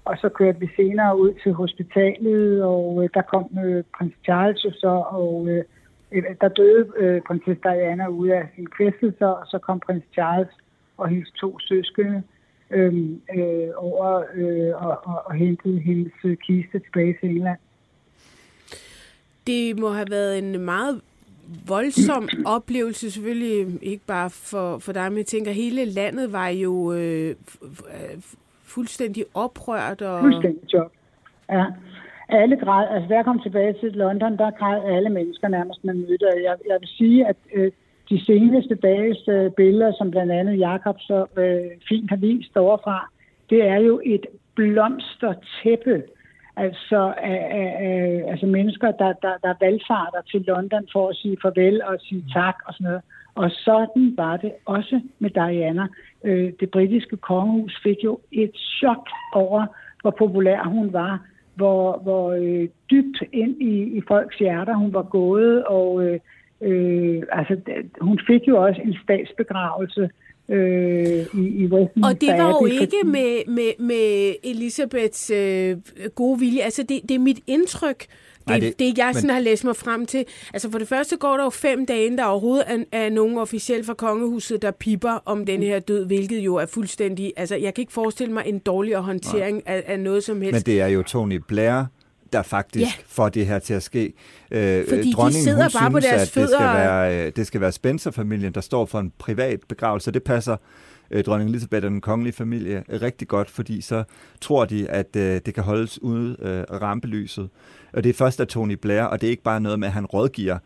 og så kørte vi senere ud til hospitalet, og øh, der kom øh, prins Charles så, og øh, øh, der døde øh, prinsesse Diana ud af sin kvæstelse, og så kom prins Charles og hendes to søskende øh, øh, over øh, og, og, og hentede hendes øh, kiste tilbage til England. Det må have været en meget voldsom oplevelse, selvfølgelig ikke bare for, for dig, men jeg tænker, hele landet var jo øh, fuldstændig oprørt. Og... Fuldstændig chok, ja. Alle græd, altså da jeg kom tilbage til London, der græd alle mennesker nærmest, man mødte. Jeg, jeg vil sige, at øh, de seneste dages øh, billeder, som blandt andet Jakob så øh, fint har vist overfra, det er jo et blomstertæppe Altså, øh, altså mennesker, der, der, der valgfarter til London for at sige farvel og sige tak og sådan noget. Og sådan var det også med Diana. Øh, det britiske kongehus fik jo et chok over, hvor populær hun var, hvor, hvor øh, dybt ind i, i folks hjerter hun var gået, og øh, øh, altså, hun fik jo også en statsbegravelse, øh, i, i Westminster. Og det var jo ikke med, med, med Elisabeths øh, gode vilje. Altså, det, det er mit indtryk, det, Ej, det, det jeg sådan men... har læst mig frem til. Altså for det første går der jo fem dage, der overhovedet er, er nogen officielt fra kongehuset, der piper om den her død, hvilket jo er fuldstændig... Altså jeg kan ikke forestille mig en dårligere håndtering af, af noget som helst. Men det er jo Tony Blair, der faktisk ja. får det her til at ske. Øh, Fordi Dronningen, de sidder bare synes, på deres at det skal, være, øh, det skal være Spencer-familien, der står for en privat begravelse. Det passer øh, dronning Elisabeth og den kongelige familie rigtig godt, fordi så tror de, at øh, det kan holdes ude øh, rampelyset. Og det er først af Tony Blair, og det er ikke bare noget med, at han rådgiver.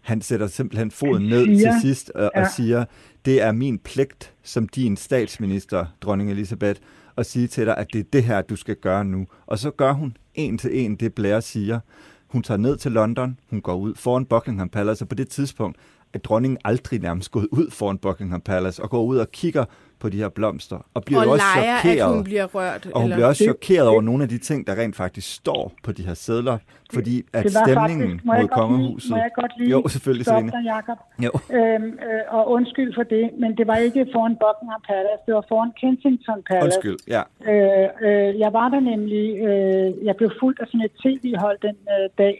Han sætter simpelthen foden ned til sidst og, ja. og siger, det er min pligt som din statsminister, dronning Elisabeth, og sige til dig, at det er det her, du skal gøre nu. Og så gør hun en til en det, Blair siger. Hun tager ned til London, hun går ud foran Buckingham Palace, og på det tidspunkt er dronningen aldrig nærmest gået ud foran Buckingham Palace og går ud og kigger på de her blomster. Og bliver og også leger, chokeret. at hun bliver rørt. Og hun eller? bliver også chokeret over nogle af de ting, der rent faktisk står på de her sædler, fordi at stemningen faktisk, mod kongehuset... Må jeg godt lige jo, selvfølgelig, stoppe dig, Jacob? Jo. Øhm, øh, og undskyld for det, men det var ikke foran Buckingham Palace, det var foran Kensington Palace. Undskyld, ja. Øh, øh, jeg var der nemlig... Øh, jeg blev fuldt af sådan et tv-hold den øh, dag,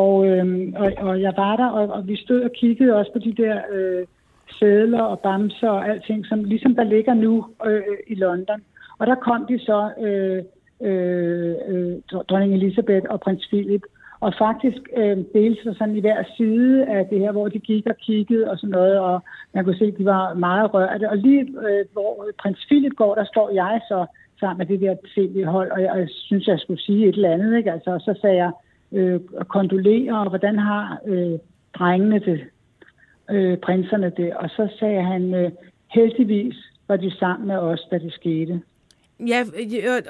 og, øh, og, og jeg var der, og, og vi stod og kiggede også på de der... Øh, sædler og bamser og alting, som ligesom der ligger nu øh, i London. Og der kom de så, øh, øh, øh dronning Elisabeth og prins Philip, og faktisk øh, delte sig sådan i hver side af det her, hvor de gik og kiggede og sådan noget, og man kunne se, at de var meget rørte. Og lige øh, hvor prins Philip går, der står jeg så sammen med det der tv-hold, og jeg, og jeg synes, jeg skulle sige et eller andet, ikke? Altså, og så sagde jeg, øh, kondolerer, og hvordan har øh, drengene det? Øh, prinserne der, og så sagde han, øh, heldigvis var de sammen med os, da det skete. Ja,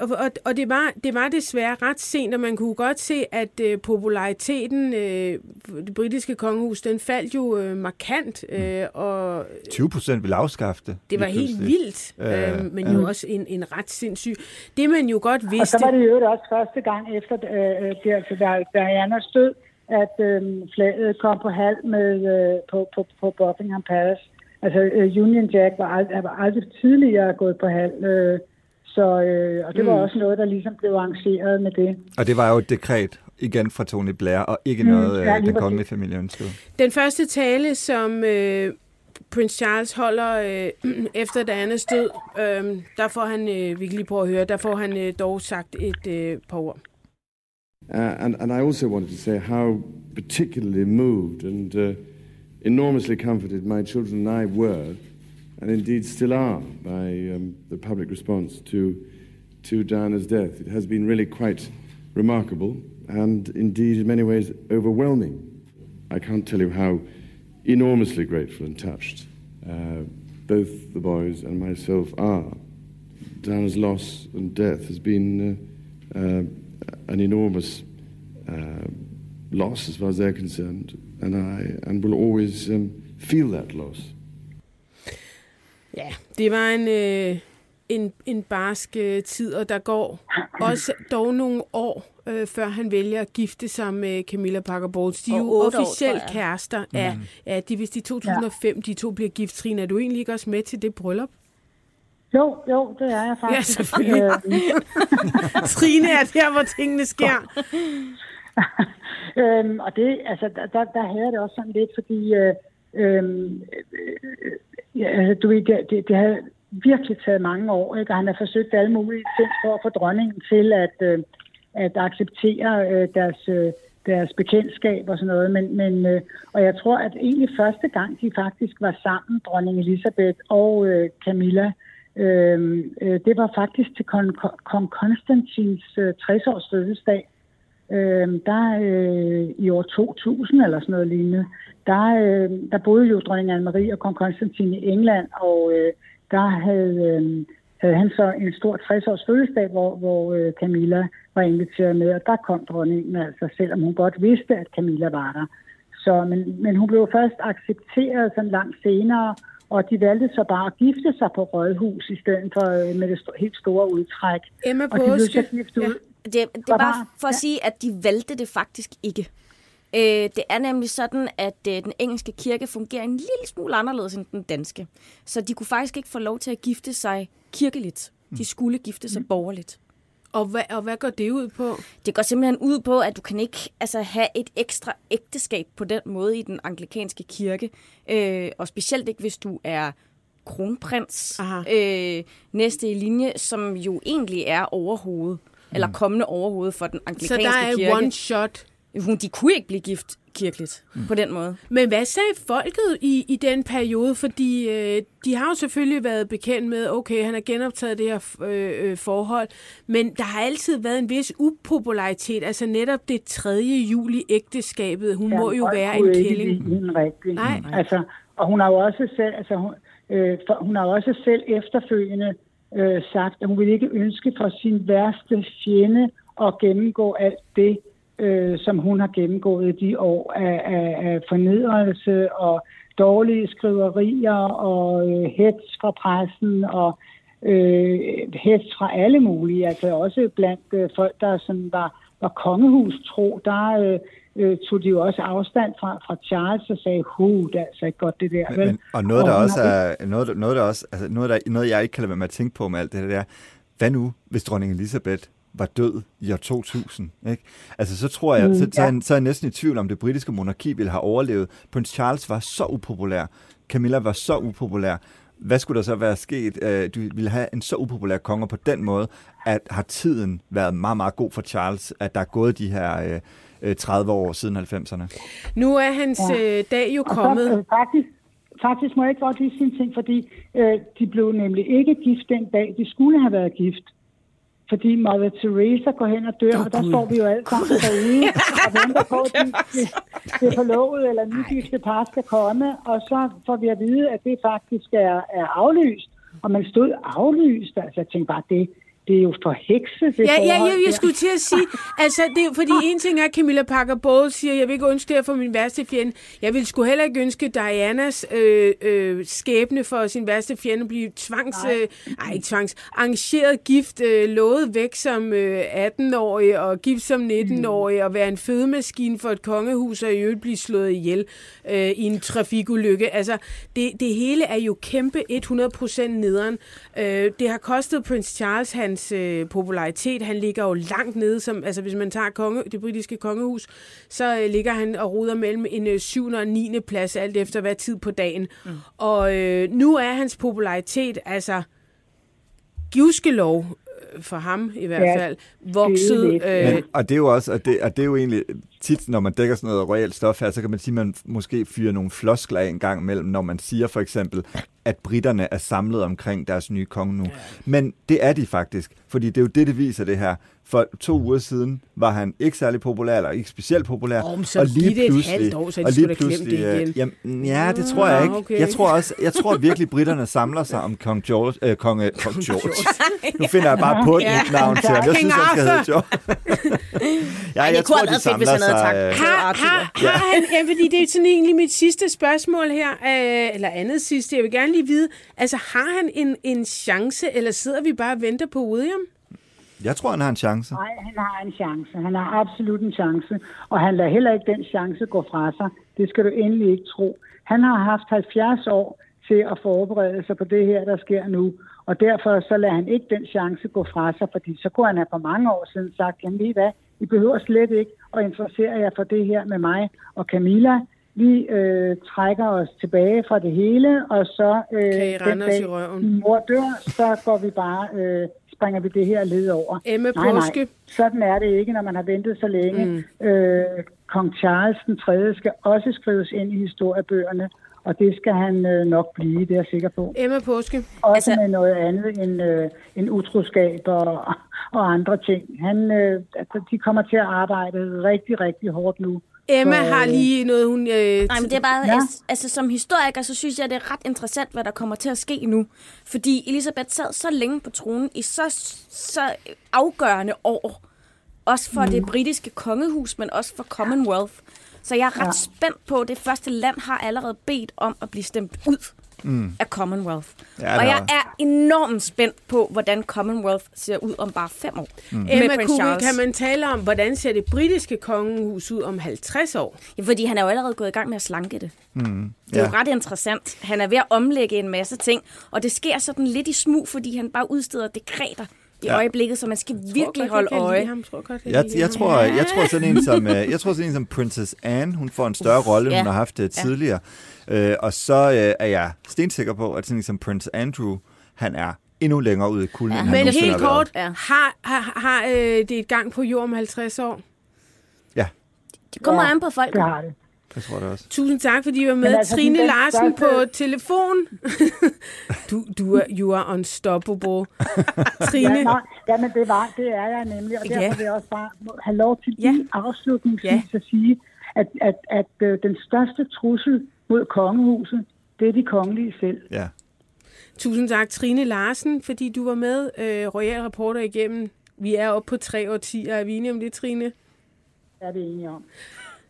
og, og, og det, var, det var desværre ret sent, og man kunne godt se, at øh, populariteten, øh, det britiske kongehus, den faldt jo øh, markant. Øh, og 20 procent ville afskaffe det. Det var helt pludselig. vildt, øh, men jo øh. også en, en ret sindssyg. Det man jo godt Og vidste... så var det jo også første gang efter øh, øh, det, altså, der, Dianas død, at øh, flaget kom på halv med øh, på, på, på Buckingham Palace. Altså øh, Union Jack var, ald- var aldrig tidligere gået på halv. Øh, så, øh, og det var Mm. også noget, der ligesom blev arrangeret med det. Og det var jo et dekret igen fra Tony Blair, og ikke Mm, noget, ja, lige den kongelige familie ønskede. Den første tale, som øh, Prince Charles holder øh, efter Dianas død, øh, der får han, øh, vi kan lige prøve at høre, der får han øh, dog sagt et øh, par ord. Uh, and, and I also wanted to say how particularly moved and uh, enormously comforted my children and I were, and indeed still are, by um, the public response to, to Diana's death. It has been really quite remarkable and indeed in many ways overwhelming. I can't tell you how enormously grateful and touched uh, both the boys and myself are. Diana's loss and death has been uh, uh, an enormous uh, loss as far as they're concerned, and I and will always um, feel that loss. Ja, det var en, øh, en, en barsk øh, tid, og der går også dog nogle år, øh, før han vælger at gifte sig med Camilla Parker Bowles. De er jo år, officielt kærester. Ja, ja, de vidste i 2005, de to bliver gift. Trine, er du egentlig ikke også med til det bryllup? Jo, jo, det er jeg Ja, faktisk. selvfølgelig. Øh, Trine er der, hvor tingene sker. øhm, og det, altså, der, der, der havde det også sådan lidt, fordi øh, øhm, øh, ja, altså, du ved, det, det, det havde virkelig taget mange år, ikke? og han har forsøgt alle mulige ting for at få dronningen til at, øh, at acceptere øh, deres, øh, deres bekendtskab og sådan noget. Men, men, øh, og jeg tror, at egentlig første gang, de faktisk var sammen, dronning Elisabeth og øh, Camilla, øh, Øhm, øh, det var faktisk til kong, kong Konstantins øh, 60-års fødselsdag. Øh, der øh, i år 2000 eller sådan noget lignende, der, øh, der boede jo dronning Anne-Marie og kong Konstantin i England, og øh, der havde, øh, havde han så en stor 60-års fødselsdag, hvor, hvor øh, Camilla var inviteret med, og der kom dronningen altså, selvom hun godt vidste, at Camilla var der. Så, men, men hun blev først accepteret sådan langt senere, og de valgte så bare at gifte sig på Rådhus i stedet for øh, med det helt store udtræk. Emma og de blev Påske. så gift ud. Det, det er Var bare for at sige, at de valgte det faktisk ikke. Øh, det er nemlig sådan, at øh, den engelske kirke fungerer en lille smule anderledes end den danske. Så de kunne faktisk ikke få lov til at gifte sig kirkeligt. De skulle gifte sig borgerligt. Og hvad, og hvad går det ud på? Det går simpelthen ud på, at du kan ikke altså, have et ekstra ægteskab på den måde i den anglikanske kirke. Øh, og specielt ikke, hvis du er kronprins. Øh, næste i linje, som jo egentlig er overhoved. Eller kommende overhoved for den Så anglikanske der er kirke. one shot. Hun, de kunne ikke blive gift kirkeligt mm. på den måde. Men hvad sagde folket i, i den periode? Fordi øh, de har jo selvfølgelig været bekendt med, okay, han har genoptaget det her øh, øh, forhold, men der har altid været en vis upopularitet, altså netop det 3. juli ægteskabet. Hun må jo være en kælling. Nej. Altså, og hun har jo også selv, altså, hun, øh, for, hun har jo også selv efterfølgende øh, sagt, at hun ville ikke ønske for sin værste fjende at gennemgå alt det, øh, som hun har gennemgået i de år af, af, af fornedrelse og dårlige skriverier og øh, hets fra pressen og øh, hets fra alle mulige, altså også blandt øh, folk, der sådan var, var kongehustro, der øh, øh, tog de jo også afstand fra, fra Charles og sagde, hu, det er altså ikke godt det der. Men, vel?" men, og noget, der hun også er, noget, der- noget, der også, altså noget, der, noget, jeg ikke kan lade være med at tænke på med alt det der, hvad nu, hvis dronning Elisabeth var død i år 2000, ikke? Altså, så tror jeg, Mm, så, så, er ja. jeg, så er jeg næsten i tvivl om, det britiske monarki ville have overlevet. Prins Charles var så upopulær. Camilla var så upopulær. Hvad skulle der så være sket? Øh, Du ville have en så upopulær konge på den måde, at har tiden været meget, meget god for Charles, at der er gået de her øh, øh, 30 år siden 90'erne. Nu er hans Ja. øh, dag jo Og kommet. Så, øh, faktisk, faktisk må jeg ikke godt lige sige en ting, fordi øh, de blev nemlig ikke gift den dag, de skulle have været gift. Fordi Mother Teresa går hen og dør, Åh, og der Gud. står vi jo alle sammen derude og venter på, at de, det, det forlovede eller nygifte par skal komme, og så får vi at vide, at det faktisk er, er aflyst. Og man stod aflyst, altså jeg tænkte bare, det, det er jo for hekse, det Ja, ja, jeg der. skulle til at sige, altså, det er, fordi en ting er, at Camilla Parker Bowles siger, jeg vil ikke ønske det her for min værste fjende. Jeg vil sgu heller ikke ønske Dianas øh, øh, skæbne for sin værste fjende at blive tvangs, øh, ej, ikke tvangs, arrangeret gift, øh, lovet væk som øh, 18-årig og gift som 19-årig og være en fødemaskine for et kongehus og i øvrigt blive slået ihjel øh, i en trafikulykke. Altså, det, det hele er jo kæmpe 100% nederen. Øh, det har kostet Prince Charles hans øh, popularitet. Han ligger jo langt nede, som, altså hvis man tager konge, det britiske kongehus, så øh, ligger han og ruder mellem en øh, 7. og 9. plads, alt efter hvad tid på dagen. Mm. Og øh, nu er hans popularitet, altså gudskelov øh, for ham i hvert Ja, fald, vokset. det er Øh, Men, og det er jo også, og det, og det er jo egentlig tit, når man dækker sådan noget royalt stof her, så kan man sige, at man måske fyrer nogle floskler af en gang imellem, når man siger for eksempel, at britterne er samlet omkring deres nye konge nu. Ja. Men det er de faktisk, fordi det er jo det, det viser det her. For to uger siden var han ikke særlig populær, eller ikke specielt populær. Men så giv det et halvt år, så de og lige pludselig, det igen. øh, Jamen, ja, det tror jeg Ah, ikke. okay. Jeg tror også, jeg tror virkelig, britterne samler sig om kong George. Øh, kong, øh, kong George. Nu finder jeg bare på et Ja. navn til ham. Jeg synes, han skal hedde. George. ja, jeg kunne tror, de samler sig. øh, har, har, har han, ja, fordi det er sådan egentlig mit sidste spørgsmål her, øh, eller andet sidste, jeg vil gerne lige vide, altså har han en, en chance, eller sidder vi bare og venter på William? Jeg tror, han har en chance. Nej, han har en chance. Han har absolut en chance. Og han lader heller ikke den chance gå fra sig. Det skal du endelig ikke tro. Han har haft 70 år til at forberede sig på det her, der sker nu. Og derfor så lader han ikke den chance gå fra sig, fordi så kunne han have for mange år siden sagt, jamen I hvad, I behøver slet ikke at interessere jer for det her med mig og Camilla. Vi øh, trækker os tilbage fra det hele, og så øh, Kan I den os i dag, røven? mor dør, så går vi bare, øh, springer vi det her led over. Emma Nej, nej. Påske. Sådan er det ikke, når man har ventet så længe. Mm. Øh, Kong Charles den 3. skal også skrives ind i historiebøgerne, og det skal han øh, nok blive, det er jeg sikker på. Emma Påske. Også altså, med noget andet end, øh, end utroskab og, og andre ting. Han, øh, altså, de kommer til at arbejde rigtig, rigtig hårdt nu. Emma Så, har øh, lige noget, hun... Øh, Nej, men det er bare, Ja. ja. altså som historiker, så synes jeg, det er ret interessant, hvad der kommer til at ske nu. Fordi Elisabeth sad så længe på tronen i så, så afgørende år. Også for mm. det britiske kongehus, men også for Commonwealth. Så jeg er ret Ja. spændt på, at det første land har allerede bedt om at blive stemt ud mm. af Commonwealth. Ja, og jeg er enormt spændt på, hvordan Commonwealth ser ud om bare fem år. Mm. Med Emma prins Kugel, Charles. kan man tale om, hvordan ser det britiske kongehus ud om 50 år? Ja, fordi han er jo allerede gået i gang med at slanke det. Mm, Det er ja. jo ret interessant. Han er ved at omlægge en masse ting, og det sker sådan lidt i smug, fordi han bare udsteder dekreter i Ja. ja. øjeblikket, så man skal virkelig Tror godt, holde jeg øje. ham. Tror godt, jeg, Jeg, jeg, ham. tror, jeg tror sådan en som øh, jeg tror sådan en som Princess Anne, hun får en større rolle, end ja. hun har haft det tidligere. Øh, og så øh, er jeg stensikker på, at sådan en som Prince Andrew, han er endnu længere ude i kulden, Ja. end han Men nogensinde helt kort, Ja. har, har, har øh, det et gang på jord om 50 år? Ja, Det kommer Ja, an på folk. Det har det. Det tror jeg også. Tusind tak, fordi I var med. Men altså, Trine Larsen største- på telefon. du, du er, you are unstoppable. Trine. Ja, nej, jamen det var, det er jeg nemlig, og Ja. derfor vil jeg også bare have lov til Ja. lige afslutningsvis Ja. at sige, at, at, at øh, den største trussel mod kongehuset, det er de kongelige selv. Ja. Tusind tak, Trine Larsen, fordi du var med. Øh, Royal Reporter igennem. Vi er oppe på tre årtier. Er vi enige om det, Trine? Er det enige om.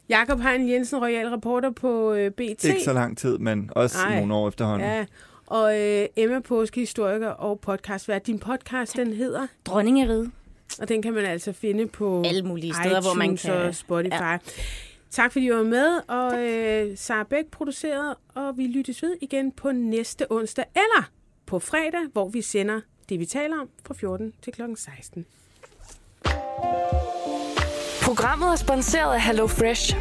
Jakob Hein Jensen, Royal Reporter på øh, BT. Ikke så lang tid, men også Ej. nogle år efterhånden. Ja, og øh, Emma Påske, historiker og podcastvært. Din podcast, den hedder, Dronningeriget. og den kan man altså finde på Alle mulige steder, hvor man iTunes kan- og Spotify. Ja. Tak fordi I var med, og øh, Sara Bæk produceret, og vi lyttes ved igen på næste onsdag, eller på fredag, hvor vi sender det, vi taler om, fra 14 til kl. 16. Programmet er sponsoreret af HelloFresh.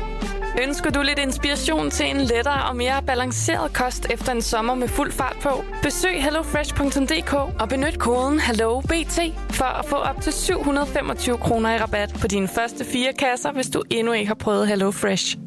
Ønsker du lidt inspiration til en lettere og mere balanceret kost efter en sommer med fuld fart på? Besøg hellofresh.dk og benyt koden HelloBT for at få op til 725 kroner i rabat på dine første fire kasser, hvis du endnu ikke har prøvet HelloFresh.